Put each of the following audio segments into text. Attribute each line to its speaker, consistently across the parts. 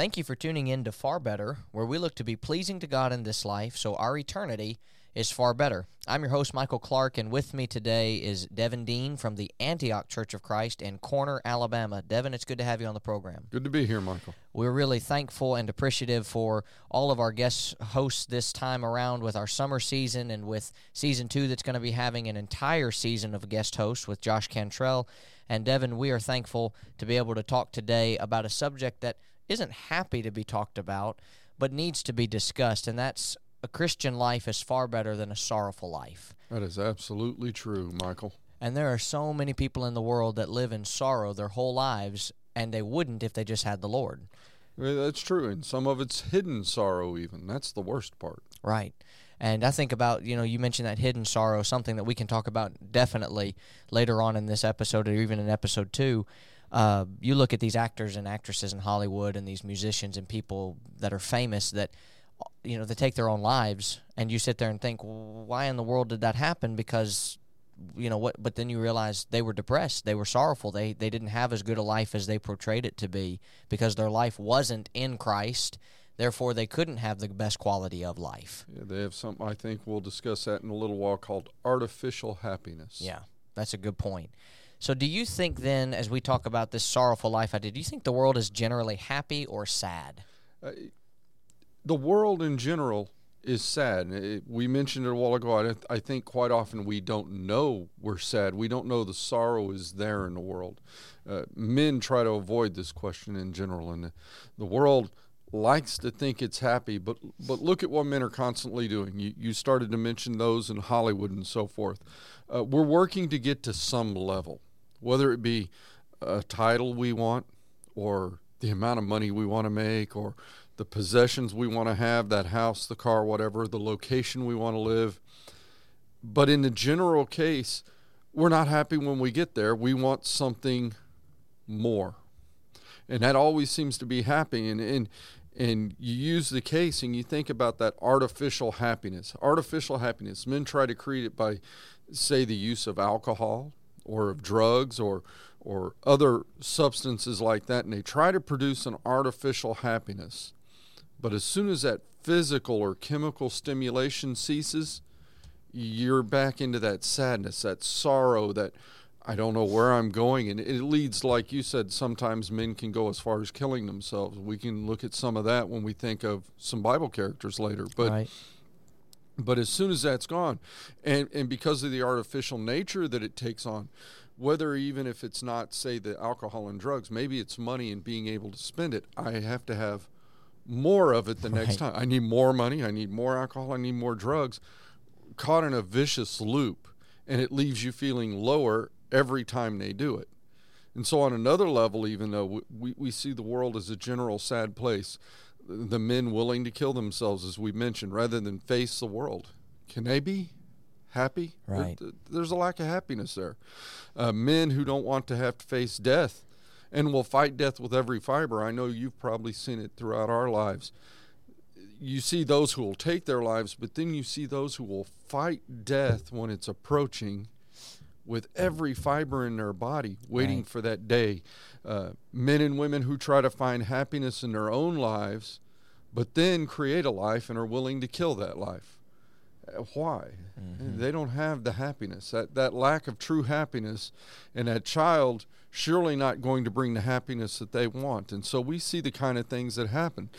Speaker 1: Thank you for tuning in to Far Better, where we look to be pleasing to God in this life so our eternity is far better. I'm your host, Michael Clark, and with me today is Devin Dean from the Antioch Church of Christ in Corner, Alabama. Devin, it's good to have you on the program.
Speaker 2: Good to be here, Michael.
Speaker 1: We're really thankful and appreciative for all of our guest hosts this time around with our summer season and with season two that's going to be having an entire season of guest hosts with Josh Cantrell. And Devin, we are thankful to be able to talk today about a subject that isn't happy to be talked about, but needs to be discussed, and that's a Christian life is far better than a sorrowful life.
Speaker 2: That is absolutely true, Michael.
Speaker 1: And there are so many people in the world that live in sorrow their whole lives, and they wouldn't if they just had the Lord.
Speaker 2: That's true, and some of it's hidden sorrow, even. That's the worst part.
Speaker 1: Right. And I think about, you know, you mentioned that hidden sorrow, something that we can talk about definitely later on in this episode or even in episode two. Uh, you look at these actors and actresses in Hollywood and these musicians and people that are famous that you know they take their own lives and you sit there and think why in the world did that happen? Because you know what but then you realize they were depressed they were sorrowful they they didn't have as good a life as they portrayed it to be because their life wasn't in Christ therefore they couldn't have the best quality of life.
Speaker 2: Yeah, they have something i think we'll discuss that in a little while called artificial happiness.
Speaker 1: Yeah that's a good point so do you think then as we talk about this sorrowful life idea do you think the world is generally happy or sad uh,
Speaker 2: the world in general is sad. We mentioned it a while ago. I, I, think quite often we don't know we're sad. We don't know the sorrow is there in the world. Uh, men try to avoid this question in general, and the, the, world likes to think it's happy. But but look at what men are constantly doing. You you started to mention those in Hollywood and so forth. Uh, we're working to get to some level, whether it be a title we want, or the amount of money we want to make, or the possessions we want to have, that house, the car, whatever, the location we want to live. But in the general case, we're not happy when we get there. We want something more. And that always seems to be happening. And, and, and you use the case and you think about that artificial happiness. Artificial happiness. Men try to create it by, say, the use of alcohol or of drugs or or other substances like that, and they try to produce an artificial happiness. But as soon as that physical or chemical stimulation ceases, you're back into that sadness, that sorrow, that I don't know where I'm going. And it leads, like you said, sometimes men can go as far as killing themselves. We can look at some of that when we think of some Bible characters later. But right. But as soon as that's gone, and, and because of the artificial nature that it takes on, whether even if it's not, say, the alcohol and drugs, maybe it's money and being able to spend it, I have to have – more of it the right. next time. I need more money. I need more alcohol. I need more drugs. Caught in a vicious loop, and it leaves you feeling lower every time they do it. And so, on another level, even though we, we see the world as a general sad place, the men willing to kill themselves, as we mentioned, rather than face the world, can they be happy?
Speaker 1: Right.
Speaker 2: there's a lack of happiness there. Uh, men who don't want to have to face death and will fight death with every fiber. I know you've probably seen it throughout our lives. You see those who will take their lives, but then you see those who will fight death when it's approaching with every fiber in their body, waiting right. for that day. Uh, men and women who try to find happiness in their own lives, but then create a life and are willing to kill that life. Uh, why? Mm-hmm. They don't have the happiness, that, that lack of true happiness, and that child surely not going to bring the happiness that they want. And so we see the kind of things that happen.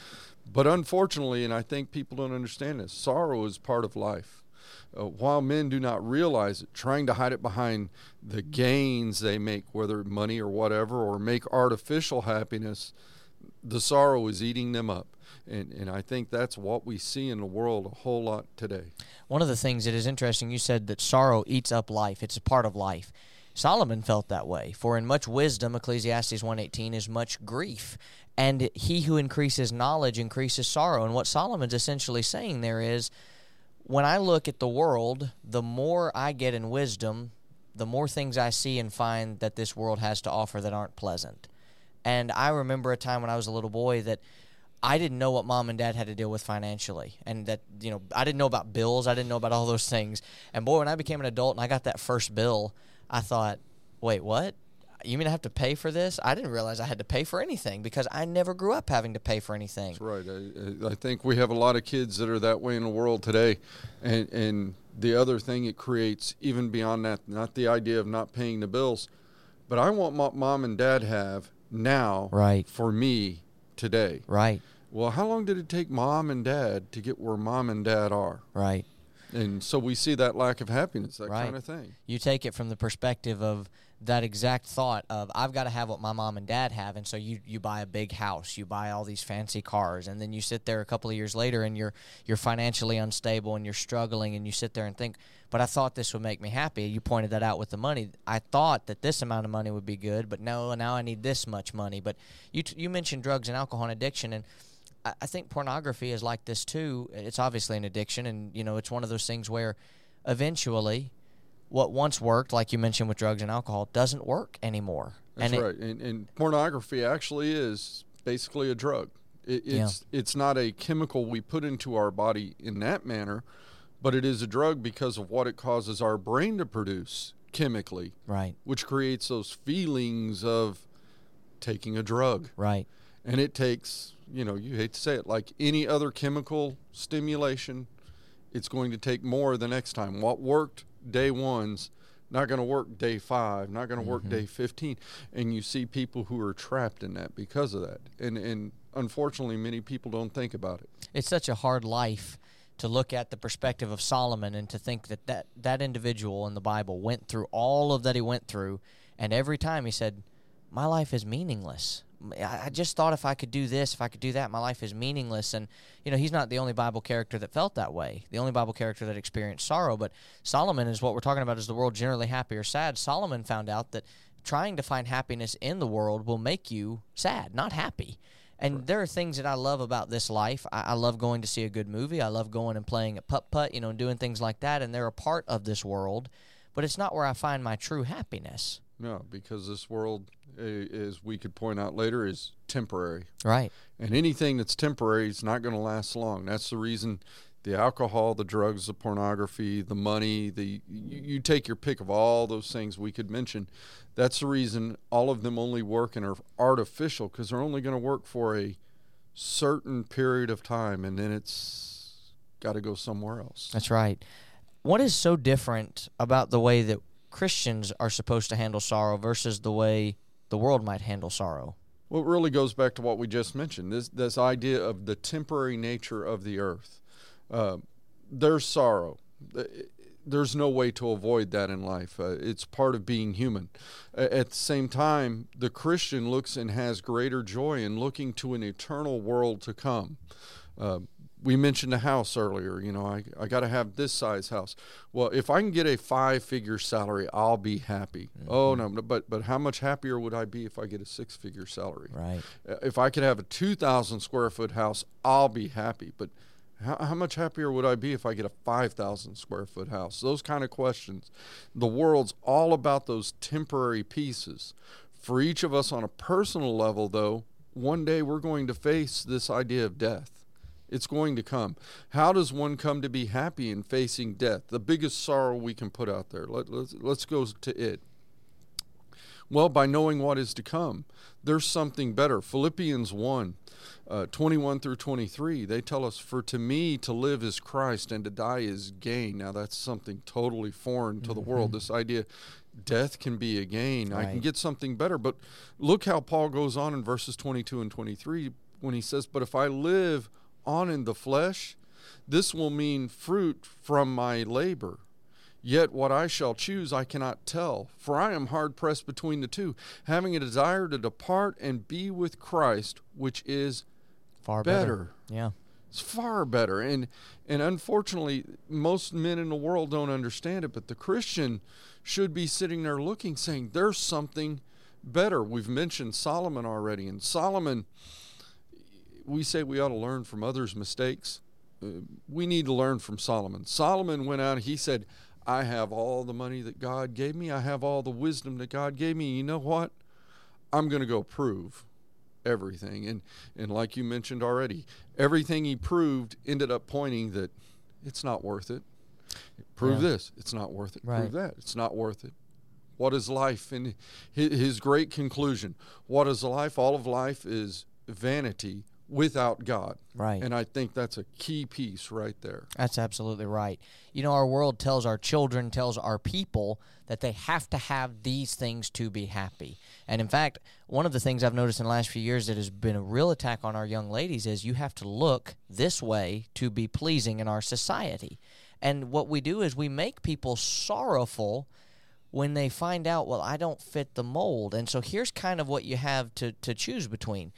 Speaker 2: But unfortunately, and I think people don't understand this, sorrow is part of life. Uh, while men do not realize it, trying to hide it behind the gains they make, whether money or whatever, or make artificial happiness, the sorrow is eating them up. And, and I think that's what we see in the world a whole lot today.
Speaker 1: One of the things that is interesting, you said that sorrow eats up life, it's a part of life. Solomon felt that way. For in much wisdom, Ecclesiastes 118, is much grief. And he who increases knowledge increases sorrow. And what Solomon's essentially saying there is when I look at the world, the more I get in wisdom, the more things I see and find that this world has to offer that aren't pleasant. And I remember a time when I was a little boy that I didn't know what mom and dad had to deal with financially. And that, you know, I didn't know about bills. I didn't know about all those things. And boy, when I became an adult and I got that first bill, I thought, wait, what? You mean I have to pay for this? I didn't realize I had to pay for anything because I never grew up having to pay for anything.
Speaker 2: That's right. I, I think we have a lot of kids that are that way in the world today, and and the other thing it creates, even beyond that, not the idea of not paying the bills, but I want what mom and dad have now,
Speaker 1: Right.
Speaker 2: for me today.
Speaker 1: Right.
Speaker 2: Well, how long did it take mom and dad to get where mom and dad are?
Speaker 1: Right.
Speaker 2: And so we see that lack of happiness, that
Speaker 1: Right.
Speaker 2: kind of thing.
Speaker 1: You take it from the perspective of that exact thought of I've got to have what my mom and dad have, and so you you buy a big house, you buy all these fancy cars, and then you sit there a couple of years later and you're you're financially unstable and you're struggling, and you sit there and think, but I thought this would make me happy. You pointed that out with the money. I thought that this amount of money would be good, but no, now I need this much money. But you t- you mentioned drugs and alcohol and addiction, and I I think pornography is like this too. It's obviously an addiction, and you know it's one of those things where eventually, what once worked, like you mentioned with drugs and alcohol, doesn't work anymore.
Speaker 2: That's
Speaker 1: and it-
Speaker 2: right. And, and pornography actually is basically a drug. It, it's it's not a chemical we put into our body in that manner, but it is a drug because of what it causes our brain to produce chemically,
Speaker 1: right,
Speaker 2: which creates those feelings of taking a drug.
Speaker 1: right,
Speaker 2: And it takes, you know, you hate to say it, like any other chemical stimulation, it's going to take more the next time. What worked day one's not going to work day five, not going to work mm-hmm. day 15. And you see people who are trapped in that because of that. And, and unfortunately, many people don't think about it.
Speaker 1: it's such a hard life to look at the perspective of Solomon and to think that that, that individual in the Bible went through all of that he went through, and every time he said, "My life is meaningless." I just thought if I could do this, if I could do that, my life is meaningless. And you know, he's not the only Bible character that felt that way. The only Bible character that experienced sorrow. But Solomon is what we're talking about. Is the world generally happy or sad? Solomon found out that trying to find happiness in the world will make you sad, not happy. And there are things that I love about this life. I, I love going to see a good movie. I love going and playing at putt putt, you know, and doing things like that. And they're a part of this world, but it's not where I find my true happiness.
Speaker 2: No, because this world, as we could point out later, is temporary.
Speaker 1: Right.
Speaker 2: And anything that's temporary is not going to last long. That's the reason the alcohol, the drugs, the pornography, the money, the you, you take your pick of all those things we could mention. That's the reason all of them only work and are artificial because they're only going to work for a certain period of time and then it's got to go somewhere else.
Speaker 1: That's right. What is so different about the way that Christians are supposed to handle sorrow versus the way the world might handle sorrow?
Speaker 2: Well, it really goes back to what we just mentioned. This this idea of the temporary nature of the earth. Uh, there's sorrow. Uh, There's no way to avoid that in life. Uh, it's part of being human. At the same time, the Christian looks and has greater joy in looking to an eternal world to come. Uh, we mentioned a house earlier. You know, I, I got to have this size house. Well, if I can get a five figure salary, I'll be happy. Oh, no, but, but how much happier would I be if I get a six figure salary?
Speaker 1: Right.
Speaker 2: Uh, If I could have a 2,000 square foot house, I'll be happy. But how, how much happier would I be if I get a 5,000 square foot house? Those kind of questions. The world's all about those temporary pieces. For each of us on a personal level, though, one day we're going to face this idea of death. It's going to come. How does one come to be happy in facing death? The biggest sorrow we can put out there. Let, let's, let's go to it. Well, by knowing what is to come, there's something better. Philippians 1 uh, 21 through 23, they tell us, For to me to live is Christ and to die is gain. Now, that's something totally foreign to the world. This idea death can be a gain. I can get something better. But look how Paul goes on in verses 22 and 23 when he says, But if I live on in the flesh, this will mean fruit from my labor. Yet what I shall choose I cannot tell, for I am hard pressed between the two, having a desire to depart and be with Christ, which is
Speaker 1: Far
Speaker 2: better.
Speaker 1: better. Yeah.
Speaker 2: It's far better. And and unfortunately, most men in the world don't understand it, but the Christian should be sitting there looking, saying, There's something better. We've mentioned Solomon already, and Solomon we say we ought to learn from others' mistakes. Uh, we need to learn from Solomon. Solomon went out and he said, I have all the money that God gave me. I have all the wisdom that God gave me. You know what? I'm going to go prove everything. And and like you mentioned already, everything he proved ended up pointing that it's not worth it. Prove
Speaker 1: Yeah.
Speaker 2: this, it's not worth it.
Speaker 1: Right.
Speaker 2: Prove that, it's not worth it. What is life? And his great conclusion what is life? All of life is vanity without God.
Speaker 1: Right.
Speaker 2: And I think that's a key piece right there.
Speaker 1: That's absolutely right. You know, our world tells our children, tells our people that they have to have these things to be happy. And in fact, one of the things I've noticed in the last few years that has been a real attack on our young ladies is you have to look this way to be pleasing in our society. And what we do is we make people sorrowful when they find out, well, I don't fit the mold. And so here's kind of what you have to, to choose between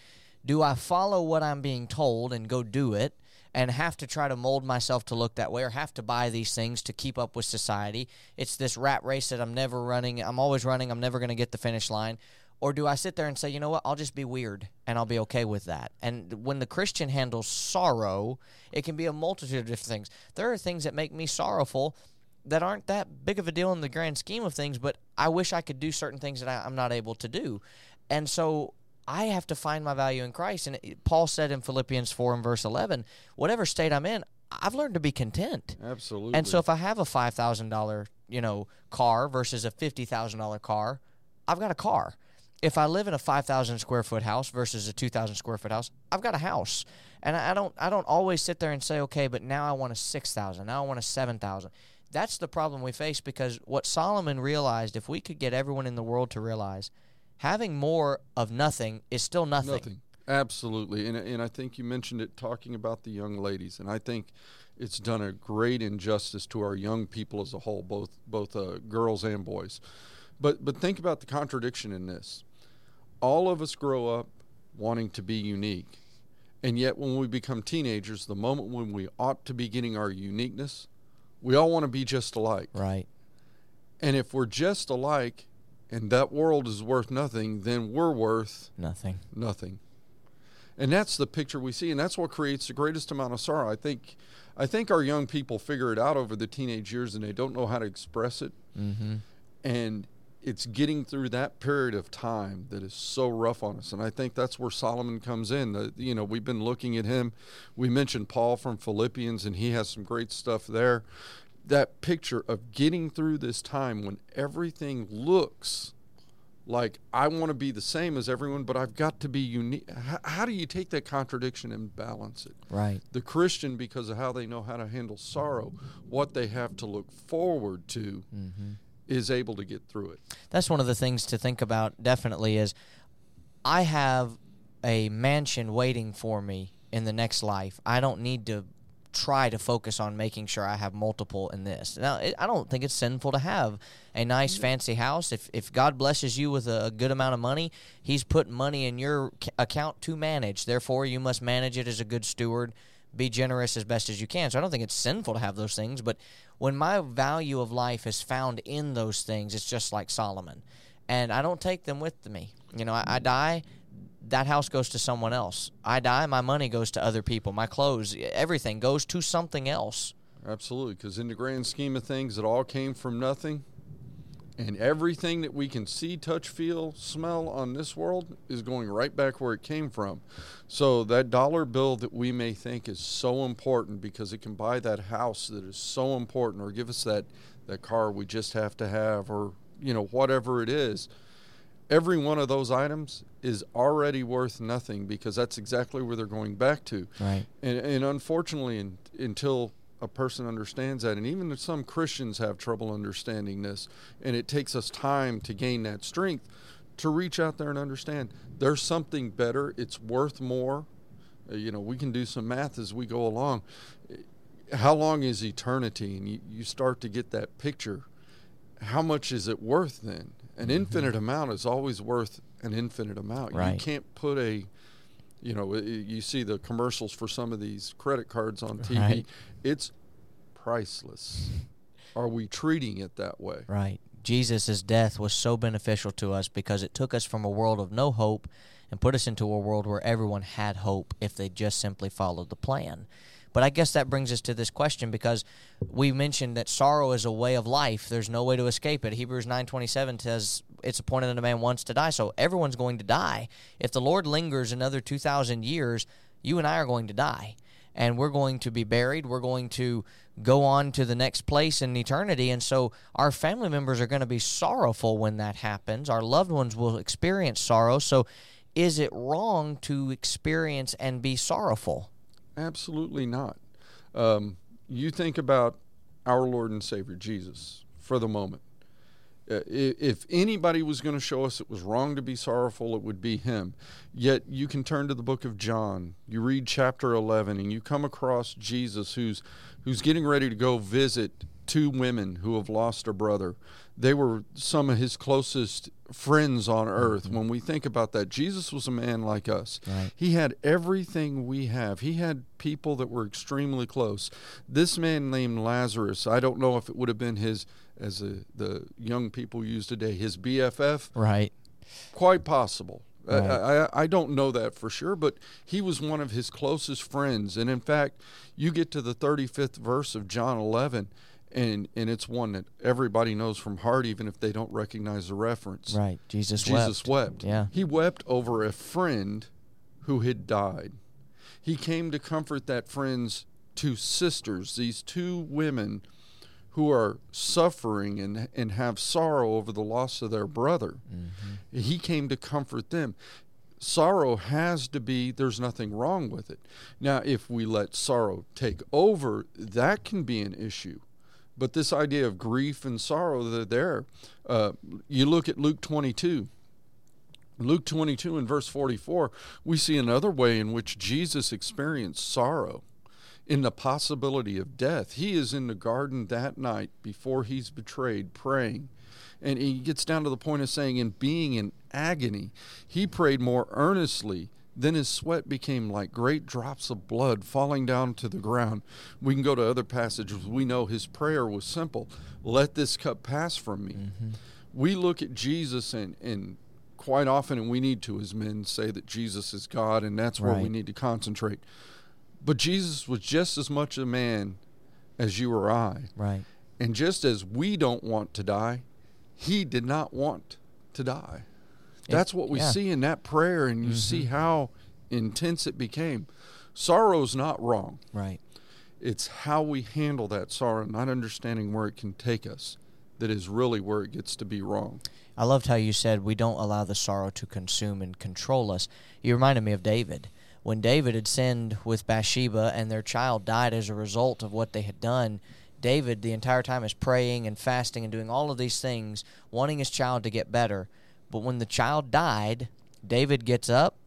Speaker 1: do I follow what I'm being told and go do it and have to try to mold myself to look that way or have to buy these things to keep up with society? It's this rat race that I'm never running. I'm always running. I'm never going to get the finish line. Or do I sit there and say, you know what, I'll just be weird and I'll be okay with that? And when the Christian handles sorrow, it can be a multitude of different things. There are things that make me sorrowful that aren't that big of a deal in the grand scheme of things, but I wish I could do certain things that I, am not able to do. And so I have to find my value in Christ. And Paul said in Philippians 4 and verse 11, whatever state I'm in, I've learned to be content.
Speaker 2: Absolutely.
Speaker 1: And so if I have a $5,000, you know, car versus a $50,000 car, I've got a car. If I live in a 5,000 square foot house versus a 2,000 square foot house, I've got a house. And I don't I don't always sit there and say, "Okay, but now I want a 6,000. Now I want a 7,000." That's the problem we face because what Solomon realized, if we could get everyone in the world to realize having more of nothing is still nothing.
Speaker 2: Nothing. Absolutely. And, and I think you mentioned it talking about the young ladies. And I think it's done a great injustice to our young people as a whole, both, both uh, girls and boys. But, but think about the contradiction in this. All of us grow up wanting to be unique. And yet, when we become teenagers, the moment when we ought to be getting our uniqueness, we all want to be just alike.
Speaker 1: Right.
Speaker 2: And if we're just alike, and that world is worth nothing, then we're worth
Speaker 1: nothing.
Speaker 2: Nothing. And that's the picture we see, and that's what creates the greatest amount of sorrow. I think, I think our young people figure it out over the teenage years, and they don't know how to express it.
Speaker 1: Mm-hmm.
Speaker 2: And it's getting through that period of time that is so rough on us. And I think that's where Solomon comes in. The, you know, we've been looking at him. We mentioned Paul from Philippians, and he has some great stuff there that picture of getting through this time when everything looks like I want to be the same as everyone, but I've got to be unique. How, how, do you take that contradiction and balance it?
Speaker 1: Right.
Speaker 2: The Christian, because of how they know how to handle sorrow, what they have to look forward to, mm-hmm. is able to get through it.
Speaker 1: That's one of the things to think about. Definitely is, I have a mansion waiting for me in the next life. I don't need to try to focus on making sure I have multiple in this. Now, it, I don't think it's sinful to have a nice, mm-hmm. fancy house. If, if God blesses you with a, a good amount of money, He's put money in your account to manage. Therefore, you must manage it as a good steward. Be generous as best as you can. So I don't think it's sinful to have those things. But when my value of life is found in those things, it's just like Solomon. And I don't take them with me. You know, I, I die that house goes to someone else. I die, my money goes to other people. My clothes, everything goes to something else.
Speaker 2: Absolutely, because in the grand scheme of things, it all came from nothing. And everything that we can see, touch, feel, smell on this world is going right back where it came from. So, that dollar bill that we may think is so important because it can buy that house that is so important or give us that, that car we just have to have or, you know, whatever it is every one of those items is already worth nothing because that's exactly where they're going back to.
Speaker 1: Right.
Speaker 2: And, and unfortunately, in, until a person understands that, and even some Christians have trouble understanding this, and it takes us time to gain that strength to reach out there and understand there's something better, it's worth more. Uh, you know, we can do some math as we go along. How long is eternity? And you, you start to get that picture. How much is it worth then? An mm-hmm. infinite amount is always worth an infinite amount.
Speaker 1: Right.
Speaker 2: You can't put a, you know, you see the commercials for some of these credit cards on TV. Right. It's priceless. Are we treating it that way?
Speaker 1: Right. Jesus' death was so beneficial to us because it took us from a world of no hope and put us into a world where everyone had hope if they just simply followed the plan. But I guess that brings us to this question because we mentioned that sorrow is a way of life. There's no way to escape it. Hebrews 9:27 says it's appointed that a man wants to die, so everyone's going to die. If the Lord lingers another 2000 years, you and I are going to die. and we're going to be buried. We're going to go on to the next place in eternity. And so our family members are going to be sorrowful when that happens. Our loved ones will experience sorrow. So is it wrong to experience and be sorrowful?
Speaker 2: Absolutely not. Um, you think about our Lord and Savior Jesus for the moment. Uh, if anybody was going to show us it was wrong to be sorrowful, it would be him. Yet you can turn to the book of John. You read chapter 11 and you come across Jesus who's who's getting ready to go visit two women who have lost a brother. They were some of his closest friends on earth. Mm-hmm. When we think about that, Jesus was a man like us. Right. He had everything we have. He had people that were extremely close. This man named Lazarus, I don't know if it would have been his, as a, the young people use today, his BFF.
Speaker 1: Right.
Speaker 2: Quite possible. Right. I, I, I don't know that for sure, but he was one of his closest friends. And in fact, you get to the 35th verse of John 11, and and it's one that everybody knows from heart, even if they don't recognize the reference.
Speaker 1: Right. Jesus.
Speaker 2: Jesus
Speaker 1: wept.
Speaker 2: wept.
Speaker 1: Yeah.
Speaker 2: He wept over a friend who had died. He came to comfort that friend's two sisters, these two women who are suffering and and have sorrow over the loss of their brother. Mm-hmm. He came to comfort them sorrow has to be there's nothing wrong with it now if we let sorrow take over that can be an issue but this idea of grief and sorrow, they're there. Uh, you look at Luke 22. Luke 22 and verse 44, we see another way in which Jesus experienced sorrow in the possibility of death. He is in the garden that night before he's betrayed, praying. And he gets down to the point of saying, in being in agony, he prayed more earnestly then his sweat became like great drops of blood falling down to the ground. We can go to other passages. We know his prayer was simple let this cup pass from me. Mm-hmm. We look at Jesus, and, and quite often, and we need to, as men, say that Jesus is God, and that's where right. we need to concentrate. But Jesus was just as much a man as you or I.
Speaker 1: Right.
Speaker 2: And just as we don't want to die, he did not want to die. That's what we yeah. see in that prayer, and you mm-hmm. see how intense it became. Sorrow's not wrong.
Speaker 1: Right.
Speaker 2: It's how we handle that sorrow, not understanding where it can take us, that is really where it gets to be wrong.
Speaker 1: I loved how you said we don't allow the sorrow to consume and control us. You reminded me of David. When David had sinned with Bathsheba and their child died as a result of what they had done, David, the entire time, is praying and fasting and doing all of these things, wanting his child to get better but when the child died, David gets up,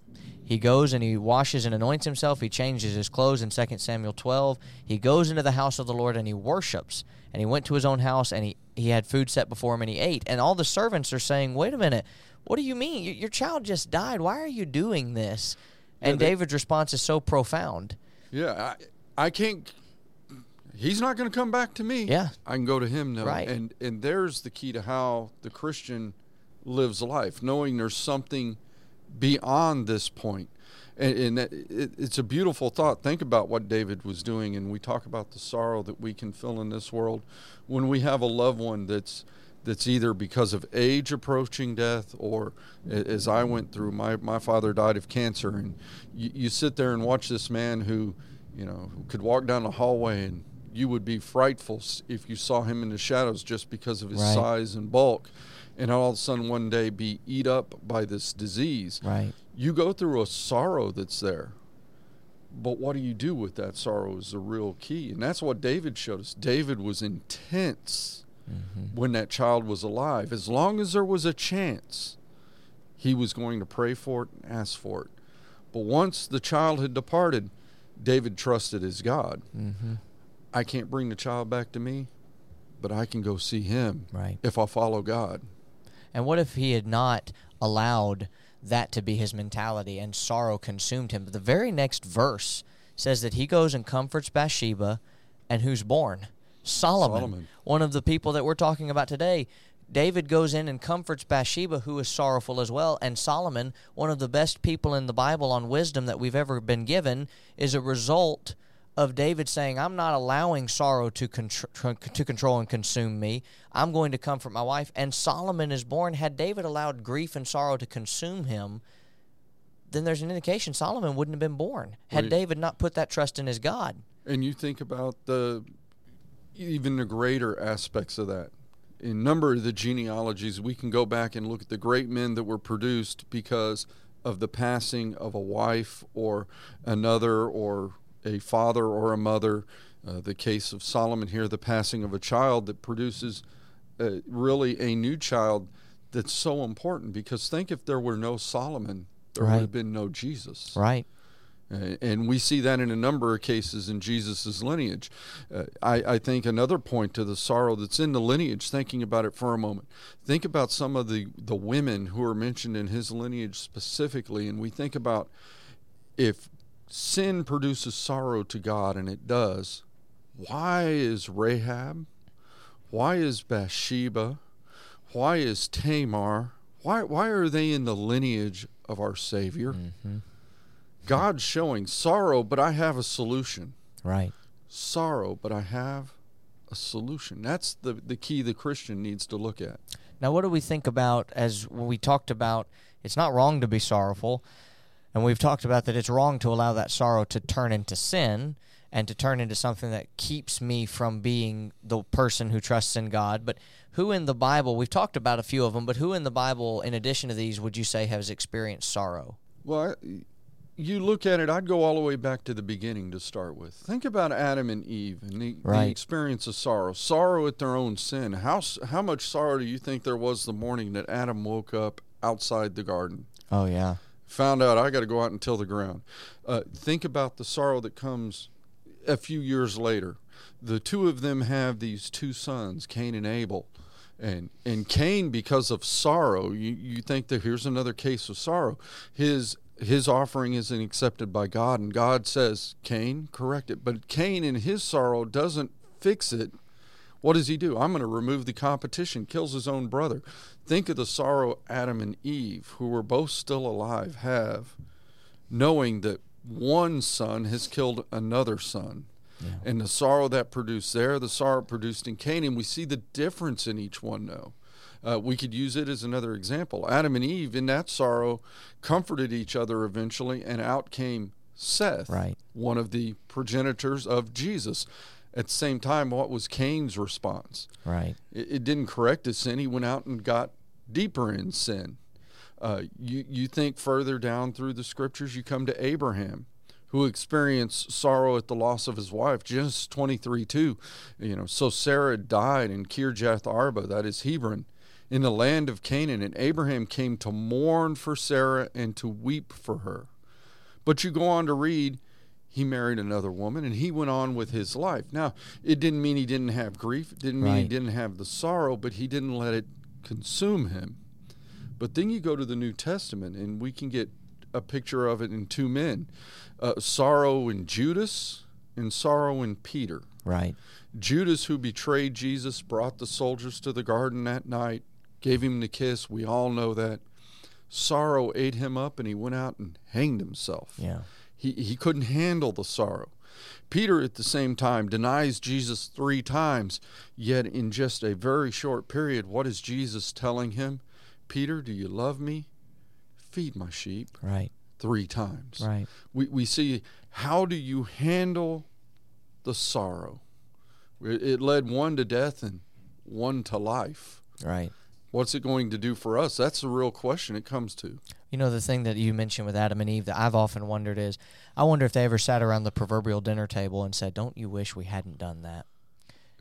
Speaker 1: he goes and he washes and anoints himself. He changes his clothes in 2 Samuel 12. He goes into the house of the Lord and he worships. And he went to his own house and he, he had food set before him and he ate. And all the servants are saying, Wait a minute, what do you mean? Your, your child just died. Why are you doing this? And yeah, they, David's response is so profound.
Speaker 2: Yeah, I, I can't. He's not going to come back to me.
Speaker 1: Yeah,
Speaker 2: I can go to him now.
Speaker 1: Right.
Speaker 2: And and there's the key to how the Christian lives life, knowing there's something beyond this point. And, and it, it's a beautiful thought. Think about what David was doing, and we talk about the sorrow that we can feel in this world when we have a loved one that's that's either because of age approaching death or as I went through my, my father died of cancer and you, you sit there and watch this man who you know could walk down the hallway and you would be frightful if you saw him in the shadows just because of his right. size and bulk and all of a sudden one day be eat up by this disease.
Speaker 1: Right.
Speaker 2: You go through a sorrow that's there. But what do you do with that sorrow is the real key. And that's what David showed us. David was intense mm-hmm. when that child was alive. As long as there was a chance, he was going to pray for it and ask for it. But once the child had departed, David trusted his God. Mm-hmm. I can't bring the child back to me, but I can go see him
Speaker 1: right.
Speaker 2: if I follow God.
Speaker 1: And what if he had not allowed that to be his mentality and sorrow consumed him? But the very next verse says that he goes and comforts Bathsheba and who's born? Solomon, Solomon, one of the people that we're talking about today. David goes in and comforts Bathsheba, who is sorrowful as well. And Solomon, one of the best people in the Bible on wisdom that we've ever been given, is a result of David saying, I'm not allowing sorrow to, contr- to control and consume me. I'm going to comfort my wife. And Solomon is born. Had David allowed grief and sorrow to consume him, then there's an indication Solomon wouldn't have been born had
Speaker 2: Right.
Speaker 1: David not put that trust in his God.
Speaker 2: And you think about the even the greater aspects of that. In number of the genealogies, we can go back and look at the great men that were produced because of the passing of a wife or another or a father or a mother. Uh, the case of Solomon here, the passing of a child that produces uh, really a new child that's so important because think if there were no Solomon, there
Speaker 1: Right.
Speaker 2: would have been no Jesus.
Speaker 1: Right.
Speaker 2: Uh, and we see that in a number of cases in Jesus' lineage. Uh, I, I think another point to the sorrow that's in the lineage, thinking about it for a moment, think about some of the, the women who are mentioned in his lineage specifically, and we think about if sin produces sorrow to God, and it does, why is Rahab? Why is Bathsheba? Why is Tamar? Why, why are they in the lineage of our Savior? Mm-hmm. God's showing sorrow, but I have a solution.
Speaker 1: Right.
Speaker 2: Sorrow, but I have a solution. That's the, the key the Christian needs to look at.
Speaker 1: Now, what do we think about as we talked about? It's not wrong to be sorrowful, and we've talked about that it's wrong to allow that sorrow to turn into sin and to turn into something that keeps me from being the person who trusts in God. But who in the Bible, we've talked about a few of them, but who in the Bible, in addition to these, would you say has experienced sorrow?
Speaker 2: Well, I, you look at it, I'd go all the way back to the beginning to start with. Think about Adam and Eve and the,
Speaker 1: Right.
Speaker 2: the experience of sorrow, sorrow at their own sin. How, how much sorrow do you think there was the morning that Adam woke up outside the garden?
Speaker 1: Oh, yeah.
Speaker 2: Found out I got to go out and till the ground. Uh, think about the sorrow that comes a few years later. The two of them have these two sons, Cain and Abel. And and Cain, because of sorrow, you, you think that here's another case of sorrow. His his offering isn't accepted by God, and God says, Cain, correct it. But Cain in his sorrow doesn't fix it what does he do? I'm going to remove the competition, kills his own brother. Think of the sorrow Adam and Eve, who were both still alive, have, knowing that one son has killed another son. And the sorrow that produced there, the sorrow produced in Cain. And we see the difference in each one, though. Uh, we could use it as another example. Adam and Eve, in that sorrow, comforted each other eventually, and out came Seth,
Speaker 1: Right.
Speaker 2: one of the progenitors of Jesus. At the same time, what was Cain's response?
Speaker 1: Right.
Speaker 2: It, it didn't correct his sin. He went out and got deeper in sin. Uh, you, you think further down through the scriptures, you come to Abraham, who experienced sorrow at the loss of his wife. Genesis 23 2. You know, so Sarah died in Kirjath Arba, that is Hebron, in the land of Canaan, and Abraham came to mourn for Sarah and to weep for her. But you go on to read, he married another woman and he went on with his life. Now, it didn't mean he didn't have grief, it didn't mean he didn't have the sorrow, but he didn't let it consume him. But then you go to the New Testament and we can get a picture of it in two men uh, sorrow in Judas and sorrow in Peter.
Speaker 1: Right.
Speaker 2: Judas, who betrayed Jesus, brought the soldiers to the garden that night, gave him the kiss. We all know that. Sorrow ate him up, and he went out and hanged himself.
Speaker 1: Yeah.
Speaker 2: He, he couldn't handle the sorrow. Peter, at the same time, denies Jesus three times, yet in just a very short period, what is Jesus telling him? Peter, do you love me? Feed my sheep
Speaker 1: Right.
Speaker 2: three times.
Speaker 1: Right.
Speaker 2: We, we see how do you handle the sorrow? It it led one to death and one to life.
Speaker 1: Right.
Speaker 2: What's it going to do for us? That's the real question it comes to.
Speaker 1: You know, the thing that you mentioned with Adam and Eve that I've often wondered is I wonder if they ever sat around the proverbial dinner table and said, Don't you wish we hadn't done that?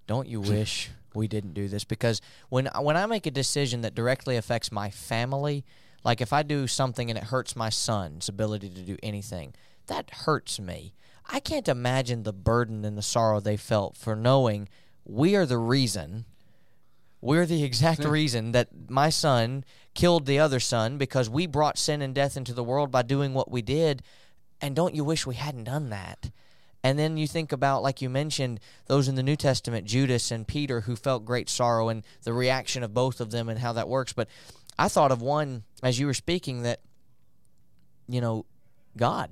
Speaker 1: Don't you wish we didn't do this? Because when, when I make a decision that directly affects my family, like if I do something and it hurts my son's ability to do anything, that hurts me. I can't imagine the burden and the sorrow they felt for knowing we are the reason we're the exact reason that my son killed the other son because we brought sin and death into the world by doing what we did. And don't you wish we hadn't done that? And then you think about, like you mentioned, those in the New Testament, Judas and Peter, who felt great sorrow and the reaction of both of them and how that works. But I thought of one as you were speaking that, you know, God.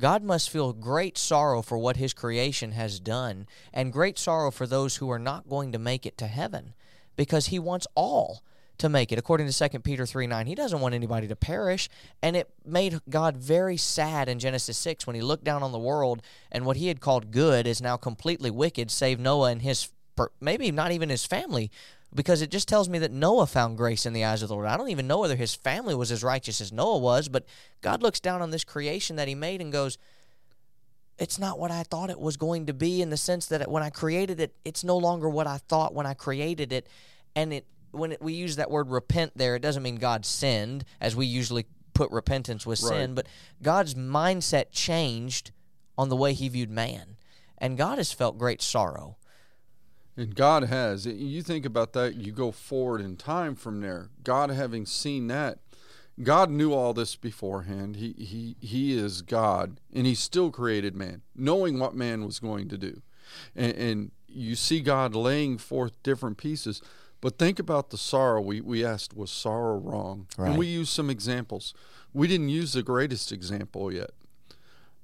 Speaker 1: God must feel great sorrow for what his creation has done and great sorrow for those who are not going to make it to heaven because he wants all to make it. According to 2 Peter 3 9, he doesn't want anybody to perish. And it made God very sad in Genesis 6 when he looked down on the world and what he had called good is now completely wicked, save Noah and his, maybe not even his family, because it just tells me that Noah found grace in the eyes of the Lord. I don't even know whether his family was as righteous as Noah was, but God looks down on this creation that he made and goes, it's not what I thought it was going to be in the sense that when I created it, it's no longer what I thought when I created it. And it when it, we use that word repent there, it doesn't mean God sinned, as we usually put repentance with right. sin, but God's mindset changed on the way he viewed man. And God has felt great sorrow.
Speaker 2: And God has. You think about that, you go forward in time from there. God having seen that, God knew all this beforehand. He he he is God, and He still created man, knowing what man was going to do. And, and you see God laying forth different pieces. But think about the sorrow. We we asked, was sorrow wrong? Right. And we used some examples. We didn't use the greatest example yet.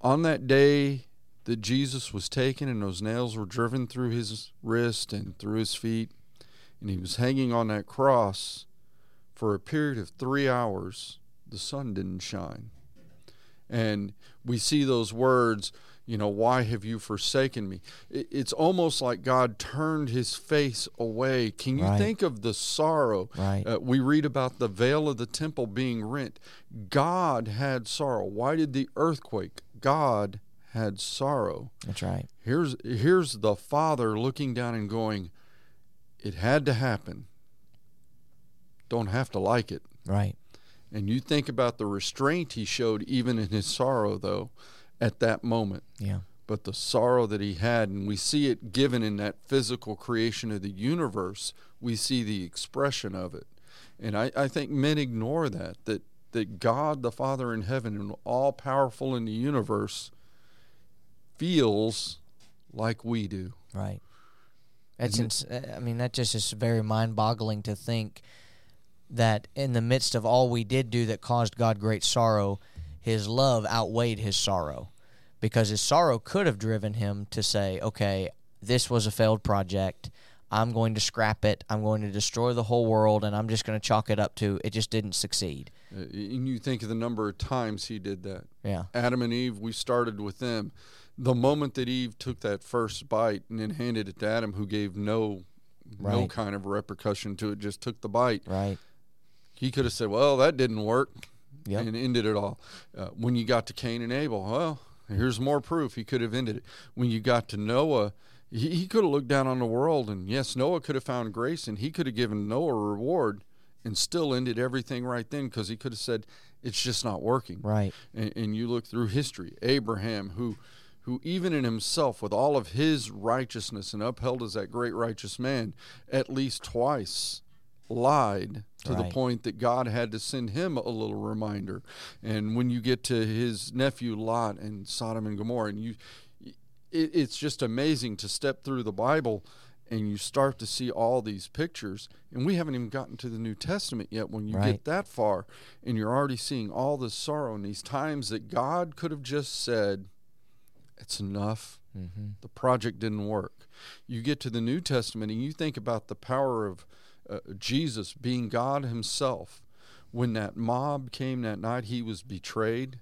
Speaker 2: On that day that Jesus was taken and those nails were driven through his wrist and through his feet, and he was hanging on that cross for a period of three hours, the sun didn't shine. And we see those words, you know, why have you forsaken me? It's almost like God turned his face away. Can you right. think of the sorrow?
Speaker 1: Right. Uh,
Speaker 2: we read about the veil of the temple being rent. God had sorrow. Why did the earthquake? God had sorrow.
Speaker 1: That's right.
Speaker 2: Here's here's the father looking down and going, it had to happen don't have to like it.
Speaker 1: Right.
Speaker 2: And you think about the restraint he showed even in his sorrow, though, at that moment.
Speaker 1: Yeah.
Speaker 2: But the sorrow that he had, and we see it given in that physical creation of the universe, we see the expression of it. And I, I think men ignore that, that, that God the Father in heaven and all powerful in the universe feels like we do.
Speaker 1: Right. That's ins- I mean that just is very mind-boggling to think that in the midst of all we did do that caused God great sorrow, his love outweighed his sorrow. Because his sorrow could have driven him to say, okay, this was a failed project. I'm going to scrap it. I'm going to destroy the whole world, and I'm just going to chalk it up to it just didn't succeed.
Speaker 2: Uh, and you think of the number of times he did that.
Speaker 1: Yeah.
Speaker 2: Adam and Eve, we started with them. The moment that Eve took that first bite and then handed it to Adam, who gave no right. no kind of repercussion to it, just took the bite.
Speaker 1: Right.
Speaker 2: He could have said, "Well, that didn't work,"
Speaker 1: yep.
Speaker 2: and ended it all. Uh, when you got to Cain and Abel, well, here's more proof he could have ended it. When you got to Noah, he, he could have looked down on the world, and yes, Noah could have found grace, and he could have given Noah a reward, and still ended everything right then because he could have said, "It's just not working."
Speaker 1: Right.
Speaker 2: And, and you look through history, Abraham, who who even in himself, with all of his righteousness and upheld as that great righteous man, at least twice lied to right. the point that God had to send him a little reminder. And when you get to his nephew Lot and Sodom and Gomorrah, and you, it, it's just amazing to step through the Bible and you start to see all these pictures. And we haven't even gotten to the New Testament yet. When you right. get that far, and you're already seeing all this sorrow and these times that God could have just said, "It's enough." Mm-hmm. The project didn't work. You get to the New Testament and you think about the power of uh, Jesus being God Himself. When that mob came that night, He was betrayed,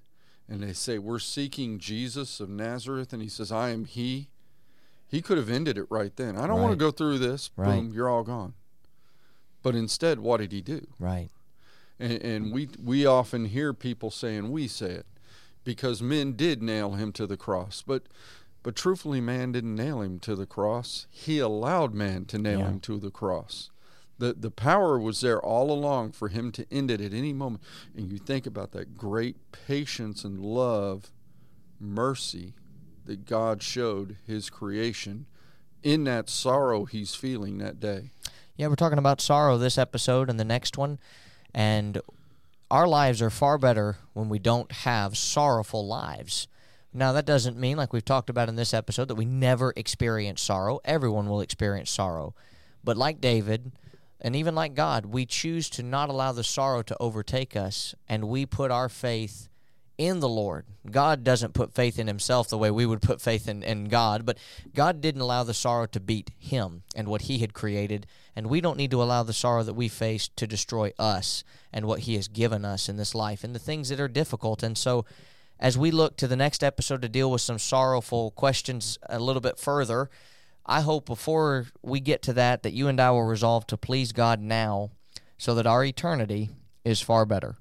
Speaker 2: and they say, We're seeking Jesus of Nazareth, and He says, I am He. He could have ended it right then. I don't right. want to go through this. Right. Boom, you're all gone. But instead, what did He do?
Speaker 1: Right.
Speaker 2: And, and we we often hear people saying we say it because men did nail him to the cross, but but truthfully, man didn't nail him to the cross. He allowed man to nail yeah. him to the cross. The, the power was there all along for him to end it at any moment. And you think about that great patience and love, mercy that God showed his creation in that sorrow he's feeling that day.
Speaker 1: Yeah, we're talking about sorrow this episode and the next one. And our lives are far better when we don't have sorrowful lives. Now, that doesn't mean, like we've talked about in this episode, that we never experience sorrow. Everyone will experience sorrow. But like David, and even like God, we choose to not allow the sorrow to overtake us, and we put our faith in the Lord. God doesn't put faith in himself the way we would put faith in, in God, but God didn't allow the sorrow to beat him and what he had created. And we don't need to allow the sorrow that we face to destroy us and what he has given us in this life and the things that are difficult. And so, as we look to the next episode to deal with some sorrowful questions a little bit further, I hope before we get to that, that you and I will resolve to please God now so that our eternity is far better.